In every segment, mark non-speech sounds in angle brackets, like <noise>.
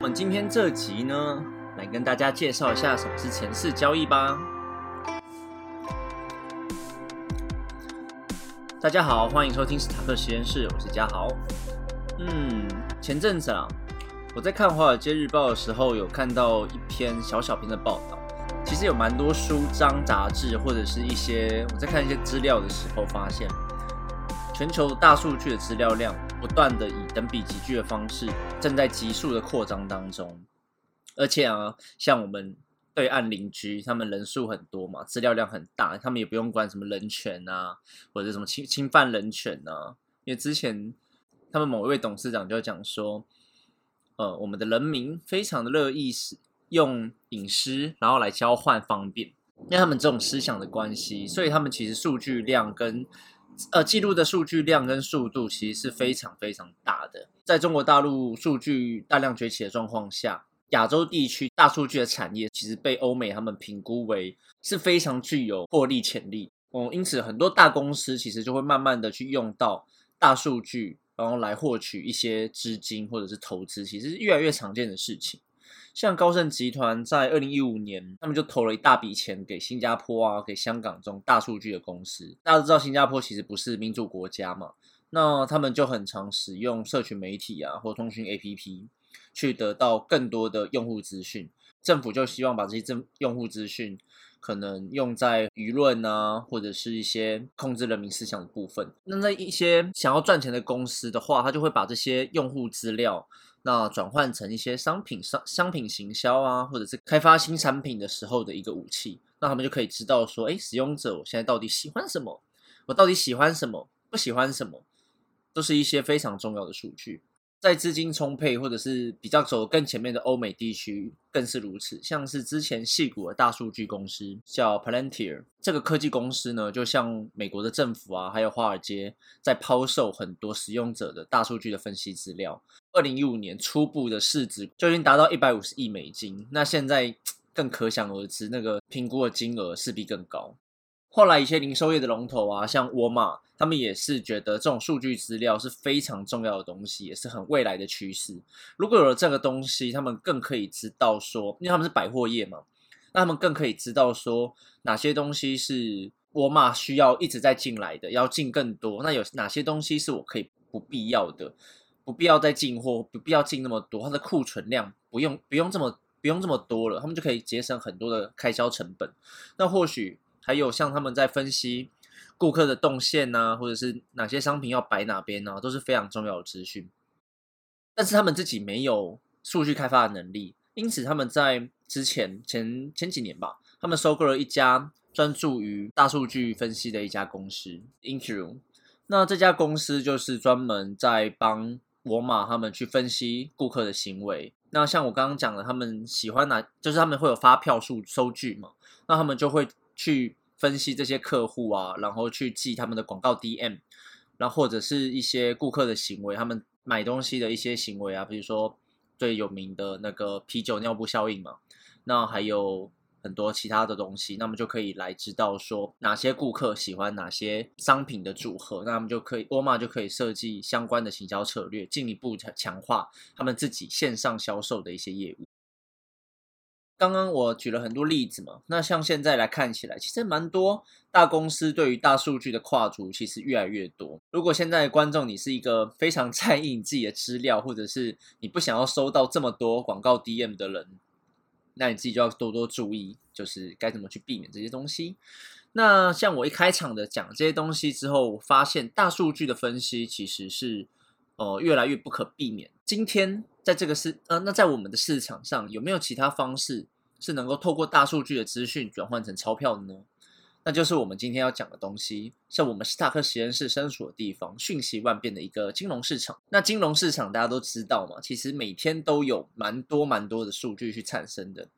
我们今天这集呢，来跟大家介绍一下什么是前市交易吧。大家好，欢迎收听史塔克实验室，我是嘉豪。嗯，前阵子啊，我在看《华尔街日报》的时候，有看到一篇小小篇的报道。其实有蛮多书章、杂志，或者是一些我在看一些资料的时候，发现全球大数据的资料量不断的以等比级距的方式，正在急速的扩张当中。而且啊，像我们对岸邻居，他们人数很多嘛，资料量很大，他们也不用管什么人权啊，或者什么侵侵犯人权啊。因为之前他们某一位董事长就讲说，呃，我们的人民非常的乐意使。用隐私，然后来交换方便，因为他们这种思想的关系，所以他们其实数据量跟呃记录的数据量跟速度其实是非常非常大的。在中国大陆数据大量崛起的状况下，亚洲地区大数据的产业其实被欧美他们评估为是非常具有获利潜力哦。因此，很多大公司其实就会慢慢的去用到大数据，然后来获取一些资金或者是投资，其实是越来越常见的事情。像高盛集团在二零一五年，他们就投了一大笔钱给新加坡啊，给香港这种大数据的公司。大家都知道新加坡其实不是民主国家嘛，那他们就很常使用社群媒体啊或通讯 APP 去得到更多的用户资讯。政府就希望把这些政用户资讯可能用在舆论啊，或者是一些控制人民思想的部分。那在一些想要赚钱的公司的话，他就会把这些用户资料。那转换成一些商品商商品行销啊，或者是开发新产品的时候的一个武器，那他们就可以知道说，哎，使用者我现在到底喜欢什么，我到底喜欢什么，不喜欢什么，都是一些非常重要的数据。在资金充沛或者是比较走更前面的欧美地区更是如此，像是之前戏股的大数据公司叫 Palantir，这个科技公司呢，就像美国的政府啊，还有华尔街在抛售很多使用者的大数据的分析资料。二零一五年初步的市值就已经达到一百五十亿美金，那现在更可想而知，那个评估的金额势必更高。后来一些零售业的龙头啊，像沃尔玛，他们也是觉得这种数据资料是非常重要的东西，也是很未来的趋势。如果有了这个东西，他们更可以知道说，因为他们是百货业嘛，那他们更可以知道说哪些东西是沃尔玛需要一直在进来的，要进更多。那有哪些东西是我可以不必要的，不必要再进货，不必要进那么多，它的库存量不用不用这么不用这么多了，他们就可以节省很多的开销成本。那或许。还有像他们在分析顾客的动线呐，或者是哪些商品要摆哪边呢，都是非常重要的资讯。但是他们自己没有数据开发的能力，因此他们在之前前前几年吧，他们收购了一家专注于大数据分析的一家公司 Inkiru。那这家公司就是专门在帮沃尔玛他们去分析顾客的行为。那像我刚刚讲的，他们喜欢哪，就是他们会有发票数收据嘛，那他们就会去。分析这些客户啊，然后去记他们的广告 DM，然后或者是一些顾客的行为，他们买东西的一些行为啊，比如说最有名的那个啤酒尿布效应嘛，那还有很多其他的东西，那么就可以来知道说哪些顾客喜欢哪些商品的组合，那么就可以沃尔玛就可以设计相关的行销策略，进一步强强化他们自己线上销售的一些业务。刚刚我举了很多例子嘛，那像现在来看起来，其实蛮多大公司对于大数据的跨足其实越来越多。如果现在观众你是一个非常 <laughs> 在意你自己的资料，或者是你不想要收到这么多广告 DM 的人，那你自己就要多多注意，就是该怎么去避免这些东西。那像我一开场的讲这些东西之后，我发现大数据的分析其实是呃越来越不可避免。今天。在这个市呃，那在我们的市场上有没有其他方式是能够透过大数据的资讯转换成钞票的呢？那就是我们今天要讲的东西，像我们斯塔克实验室身处的地方，瞬息万变的一个金融市场。那金融市场大家都知道嘛，其实每天都有蛮多蛮多的数据去产生的，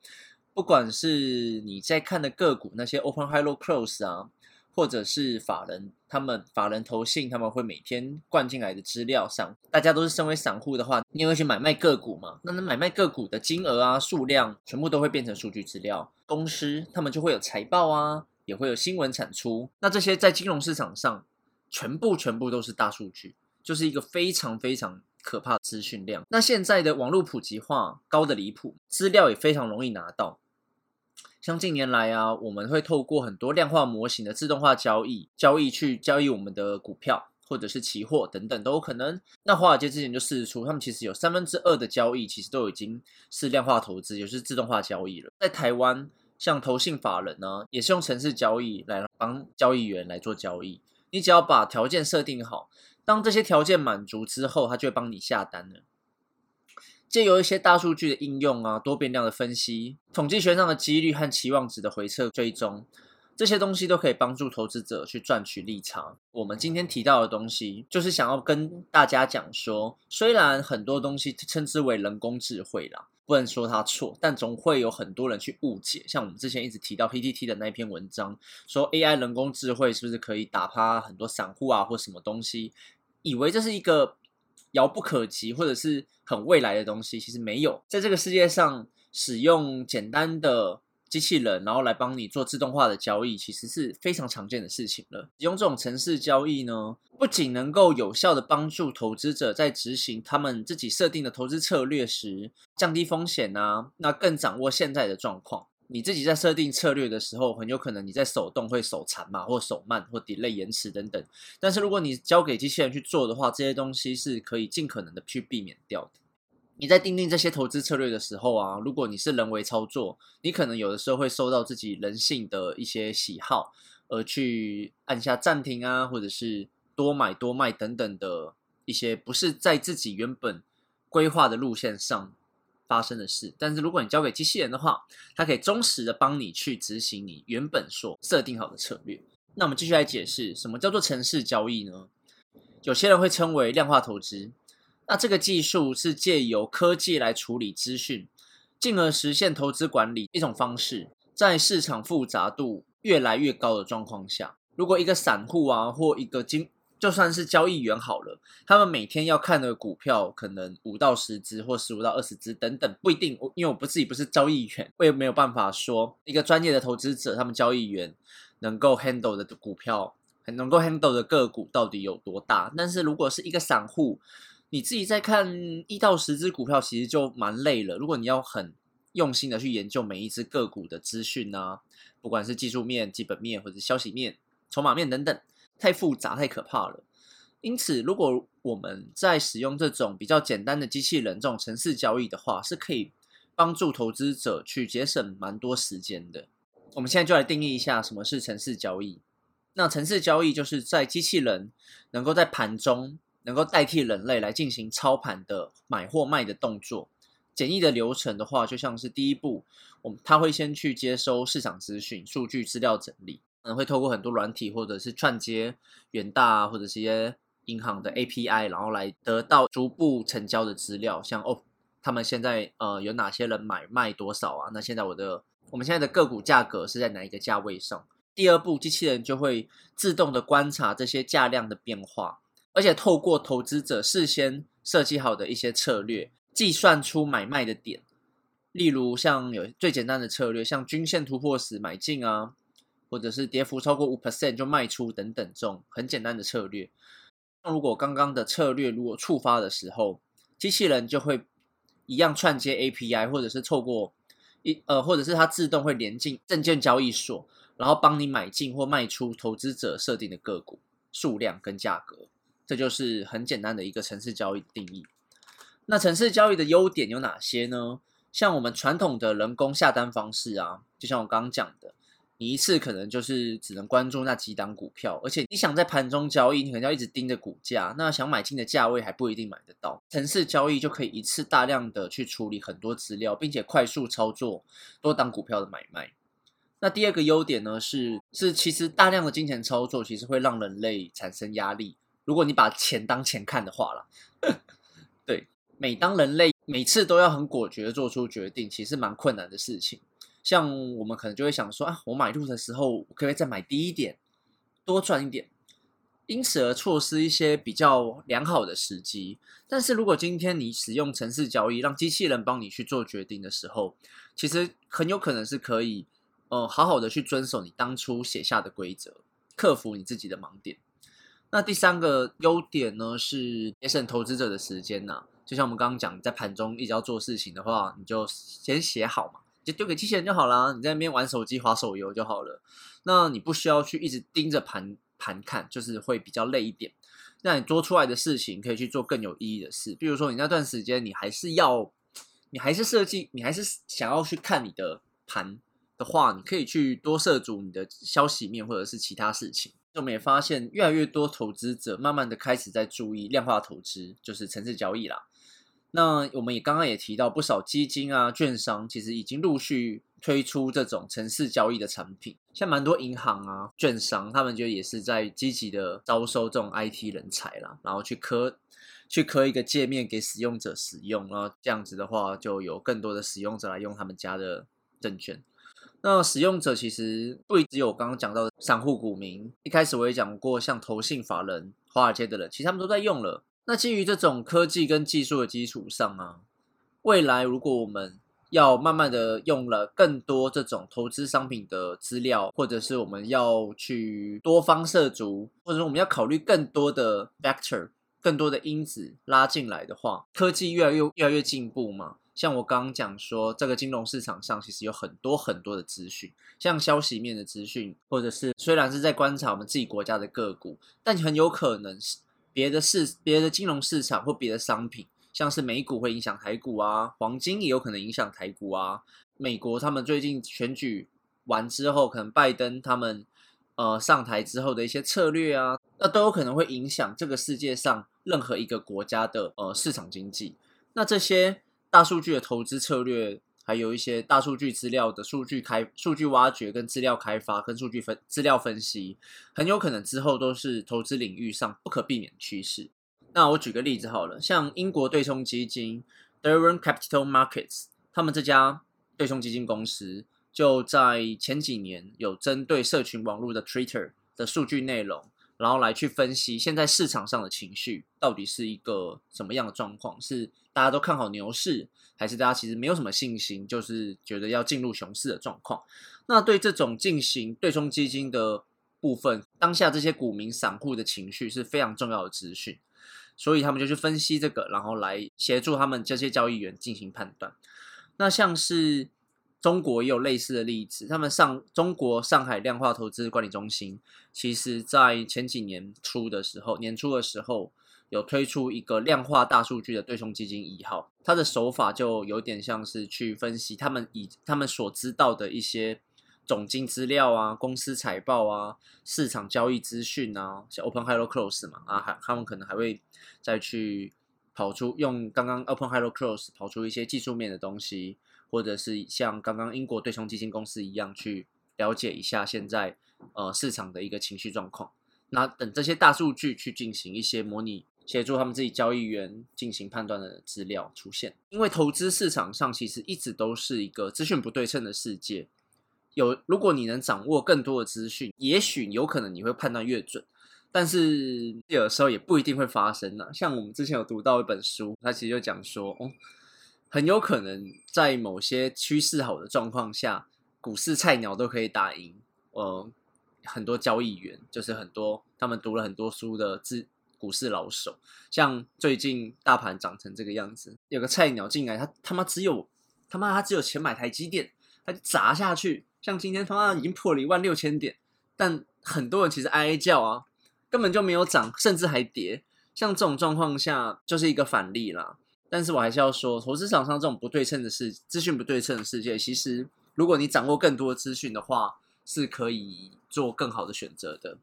不管是你在看的个股那些 open high low close 啊。或者是法人，他们法人投信，他们会每天灌进来的资料上，大家都是身为散户的话，你会去买卖个股嘛？那那买卖个股的金额啊、数量，全部都会变成数据资料。公司他们就会有财报啊，也会有新闻产出。那这些在金融市场上，全部全部都是大数据，就是一个非常非常可怕资讯量。那现在的网络普及化高的离谱，资料也非常容易拿到。像近年来啊，我们会透过很多量化模型的自动化交易，交易去交易我们的股票或者是期货等等都有可能。那华尔街之前就试出，他们其实有三分之二的交易其实都已经是量化投资，也是自动化交易了。在台湾，像投信法人呢，也是用程式交易来帮交易员来做交易。你只要把条件设定好，当这些条件满足之后，他就会帮你下单了。借由一些大数据的应用啊，多变量的分析，统计学上的几率和期望值的回测追踪，这些东西都可以帮助投资者去赚取利差。我们今天提到的东西，就是想要跟大家讲说，虽然很多东西称之为人工智慧啦，不能说它错，但总会有很多人去误解。像我们之前一直提到 PTT 的那篇文章，说 AI 人工智慧是不是可以打趴很多散户啊，或什么东西，以为这是一个。遥不可及，或者是很未来的东西，其实没有。在这个世界上，使用简单的机器人，然后来帮你做自动化的交易，其实是非常常见的事情了。使用这种城市交易呢，不仅能够有效的帮助投资者在执行他们自己设定的投资策略时降低风险啊，那更掌握现在的状况。你自己在设定策略的时候，很有可能你在手动会手残嘛，或手慢，或 delay 延迟等等。但是如果你交给机器人去做的话，这些东西是可以尽可能的去避免掉的。你在定定这些投资策略的时候啊，如果你是人为操作，你可能有的时候会受到自己人性的一些喜好，而去按下暂停啊，或者是多买多卖等等的一些不是在自己原本规划的路线上。发生的事，但是如果你交给机器人的话，它可以忠实的帮你去执行你原本所设定好的策略。那我们继续来解释什么叫做城市交易呢？有些人会称为量化投资。那这个技术是借由科技来处理资讯，进而实现投资管理一种方式。在市场复杂度越来越高的状况下，如果一个散户啊或一个经就算是交易员好了，他们每天要看的股票可能五到十只或十五到二十只等等，不一定。因为我不自己不是交易员，我也没有办法说一个专业的投资者，他们交易员能够 handle 的股票，能够 handle 的个股到底有多大。但是如果是一个散户，你自己在看一到十只股票，其实就蛮累了。如果你要很用心的去研究每一只个股的资讯啊，不管是技术面、基本面或者消息面、筹码面等等。太复杂、太可怕了。因此，如果我们在使用这种比较简单的机器人这种城市交易的话，是可以帮助投资者去节省蛮多时间的。我们现在就来定义一下什么是城市交易。那城市交易就是在机器人能够在盘中能够代替人类来进行操盘的买或卖的动作。简易的流程的话，就像是第一步，我们他会先去接收市场资讯、数据资料整理。可能会透过很多软体，或者是串接远大或者是些银行的 API，然后来得到逐步成交的资料，像哦，他们现在呃有哪些人买卖多少啊？那现在我的我们现在的个股价格是在哪一个价位上？第二步，机器人就会自动的观察这些价量的变化，而且透过投资者事先设计好的一些策略，计算出买卖的点，例如像有最简单的策略，像均线突破时买进啊。或者是跌幅超过五 percent 就卖出等等这种很简单的策略。那如果刚刚的策略如果触发的时候，机器人就会一样串接 API，或者是透过一呃，或者是它自动会连进证券交易所，然后帮你买进或卖出投资者设定的个股数量跟价格。这就是很简单的一个城市交易定义。那城市交易的优点有哪些呢？像我们传统的人工下单方式啊，就像我刚刚讲的。你一次可能就是只能关注那几档股票，而且你想在盘中交易，你可能要一直盯着股价，那想买进的价位还不一定买得到。城市交易就可以一次大量的去处理很多资料，并且快速操作多档股票的买卖。那第二个优点呢，是是其实大量的金钱操作其实会让人类产生压力。如果你把钱当钱看的话啦，<laughs> 对，每当人类每次都要很果决做出决定，其实蛮困难的事情。像我们可能就会想说啊，我买入的时候可不可以再买低一点，多赚一点，因此而错失一些比较良好的时机。但是如果今天你使用城市交易，让机器人帮你去做决定的时候，其实很有可能是可以，呃，好好的去遵守你当初写下的规则，克服你自己的盲点。那第三个优点呢，是节省投资者的时间呐。就像我们刚刚讲，在盘中一直要做事情的话，你就先写好嘛，就丢给机器人就好啦。你在那边玩手机、划手游就好了。那你不需要去一直盯着盘盘看，就是会比较累一点。那你做出来的事情可以去做更有意义的事，比如说你那段时间你还是要，你还是设计，你还是想要去看你的盘的话，你可以去多涉足你的消息面或者是其他事情。我们也发现，越来越多投资者慢慢的开始在注意量化投资，就是城市交易啦。那我们也刚刚也提到，不少基金啊、券商其实已经陆续推出这种城市交易的产品，像蛮多银行啊、券商，他们就也是在积极的招收这种 IT 人才啦，然后去刻去刻一个界面给使用者使用，然后这样子的话，就有更多的使用者来用他们家的证券。那使用者其实不只有我刚刚讲到的散户股民，一开始我也讲过，像投信法人、华尔街的人，其实他们都在用了。那基于这种科技跟技术的基础上啊，未来如果我们要慢慢的用了更多这种投资商品的资料，或者是我们要去多方涉足，或者说我们要考虑更多的 factor、更多的因子拉进来的话，科技越来越越来越进步嘛。像我刚刚讲说，这个金融市场上其实有很多很多的资讯，像消息面的资讯，或者是虽然是在观察我们自己国家的个股，但很有可能是别的市、别的金融市场或别的商品，像是美股会影响台股啊，黄金也有可能影响台股啊。美国他们最近选举完之后，可能拜登他们呃上台之后的一些策略啊，那都有可能会影响这个世界上任何一个国家的呃市场经济。那这些。大数据的投资策略，还有一些大数据资料的数据开、数据挖掘跟资料开发跟数据分资料分析，很有可能之后都是投资领域上不可避免的趋势。那我举个例子好了，像英国对冲基金 Durham Capital Markets，他们这家对冲基金公司就在前几年有针对社群网络的 Twitter 的数据内容。然后来去分析现在市场上的情绪到底是一个什么样的状况？是大家都看好牛市，还是大家其实没有什么信心，就是觉得要进入熊市的状况？那对这种进行对冲基金的部分，当下这些股民散户的情绪是非常重要的资讯，所以他们就去分析这个，然后来协助他们这些交易员进行判断。那像是。中国也有类似的例子，他们上中国上海量化投资管理中心，其实在前几年初的时候，年初的时候有推出一个量化大数据的对冲基金一号，它的手法就有点像是去分析他们以他们所知道的一些总经资料啊、公司财报啊、市场交易资讯啊，像 Open Hello Close 嘛啊，还他们可能还会再去跑出用刚刚 Open Hello Close 跑出一些技术面的东西。或者是像刚刚英国对冲基金公司一样，去了解一下现在呃市场的一个情绪状况。那等这些大数据去进行一些模拟，协助他们自己交易员进行判断的资料出现。因为投资市场上其实一直都是一个资讯不对称的世界。有如果你能掌握更多的资讯，也许有可能你会判断越准。但是有时候也不一定会发生呢。像我们之前有读到一本书，它其实就讲说哦。很有可能在某些趋势好的状况下，股市菜鸟都可以打赢。呃，很多交易员就是很多他们读了很多书的资股市老手，像最近大盘涨成这个样子，有个菜鸟进来，他他妈只有他妈他只有钱买台积电，他就砸下去。像今天他妈已经破了一万六千点，但很多人其实哀哀叫啊，根本就没有涨，甚至还跌。像这种状况下，就是一个反例啦。但是我还是要说，投资场上这种不对称的事，资讯不对称的世界，其实如果你掌握更多资讯的话，是可以做更好的选择的。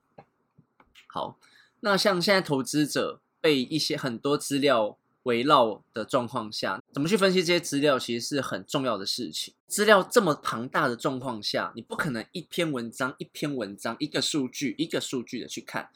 好，那像现在投资者被一些很多资料围绕的状况下，怎么去分析这些资料，其实是很重要的事情。资料这么庞大的状况下，你不可能一篇文章一篇文章，一个数据一个数据的去看，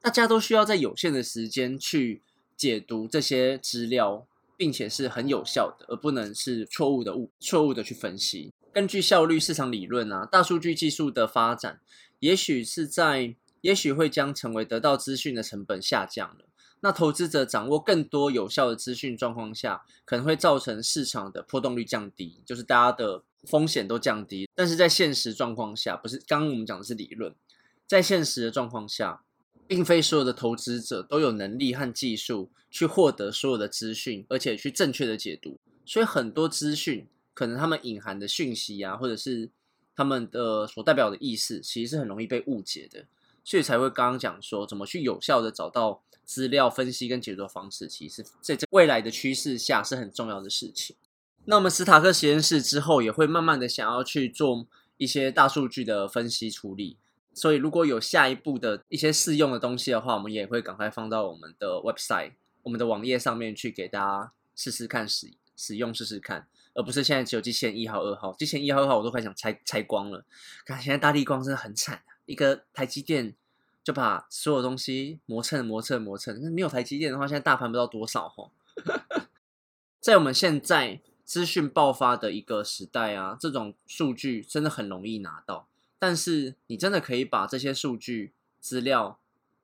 大家都需要在有限的时间去解读这些资料。并且是很有效的，而不能是错误的误错误的去分析。根据效率市场理论啊，大数据技术的发展，也许是在，也许会将成为得到资讯的成本下降了。那投资者掌握更多有效的资讯状况下，可能会造成市场的波动率降低，就是大家的风险都降低。但是在现实状况下，不是刚刚我们讲的是理论，在现实的状况下，并非所有的投资者都有能力和技术去获得所有的资讯，而且去正确的解读。所以很多资讯可能他们隐含的讯息啊，或者是他们的所代表的意思，其实是很容易被误解的。所以才会刚刚讲说，怎么去有效的找到资料分析跟解读方式，其实在这未来的趋势下是很重要的事情。那我们斯塔克实验室之后也会慢慢的想要去做一些大数据的分析处理。所以如果有下一步的一些试用的东西的话，我们也会赶快放到我们的 website、我们的网页上面去给大家试试看使使用试试看，而不是现在只有机器人一号、二号，机器人一号、二号我都快想拆拆光了。看现在大力光真的很惨。一个台积电就把所有东西磨蹭、磨蹭、磨蹭。那没有台积电的话，现在大盘不知道多少哈。<laughs> 在我们现在资讯爆发的一个时代啊，这种数据真的很容易拿到。但是你真的可以把这些数据资料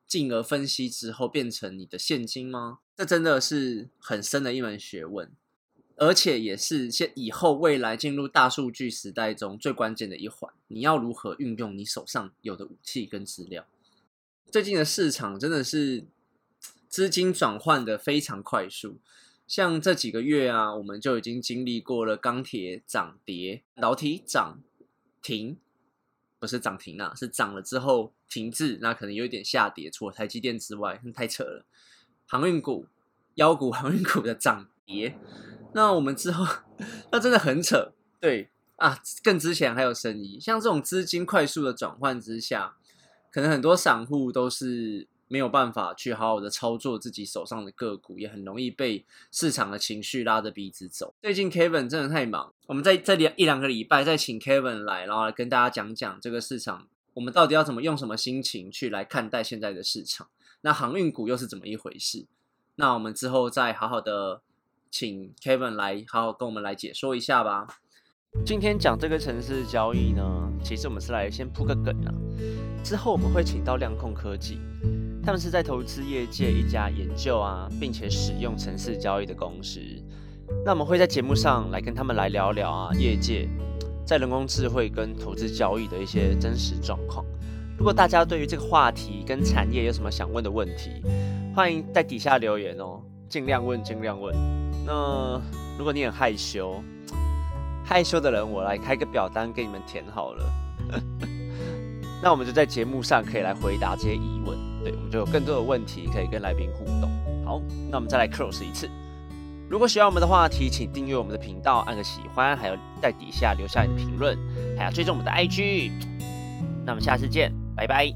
进而分析之后变成你的现金吗？这真的是很深的一门学问，而且也是现以后未来进入大数据时代中最关键的一环。你要如何运用你手上有的武器跟资料？最近的市场真的是资金转换的非常快速，像这几个月啊，我们就已经经历过了钢铁涨跌、导体涨停，不是涨停啊，是涨了之后停滞，那可能有一点下跌。除了台积电之外，太扯了。航运股、妖股、航运股的涨跌，那我们之后那真的很扯，对。啊，更之前还有生意，像这种资金快速的转换之下，可能很多散户都是没有办法去好好的操作自己手上的个股，也很容易被市场的情绪拉着鼻子走。最近 Kevin 真的太忙，我们在这里一两个礼拜再请 Kevin 来，然后来跟大家讲讲这个市场，我们到底要怎么用什么心情去来看待现在的市场？那航运股又是怎么一回事？那我们之后再好好的请 Kevin 来好好跟我们来解说一下吧。今天讲这个城市交易呢，其实我们是来先铺个梗啊。之后我们会请到量控科技，他们是在投资业界一家研究啊，并且使用城市交易的公司。那我们会在节目上来跟他们来聊聊啊，业界在人工智慧跟投资交易的一些真实状况。如果大家对于这个话题跟产业有什么想问的问题，欢迎在底下留言哦，尽量问，尽量问。那如果你很害羞，<tsk> 害羞的人我来开个表单给你们填好了。<laughs> 那我们就在节目上可以来回答这些疑问，对我们就有更多的问题可以跟来宾互动。好，那我们再来 close 一次。如果喜欢我们的话题，请订阅我们的频道，按个喜欢，还有在底下留下你的评论，还要追踪我们的 IG。那我们下次见，拜拜。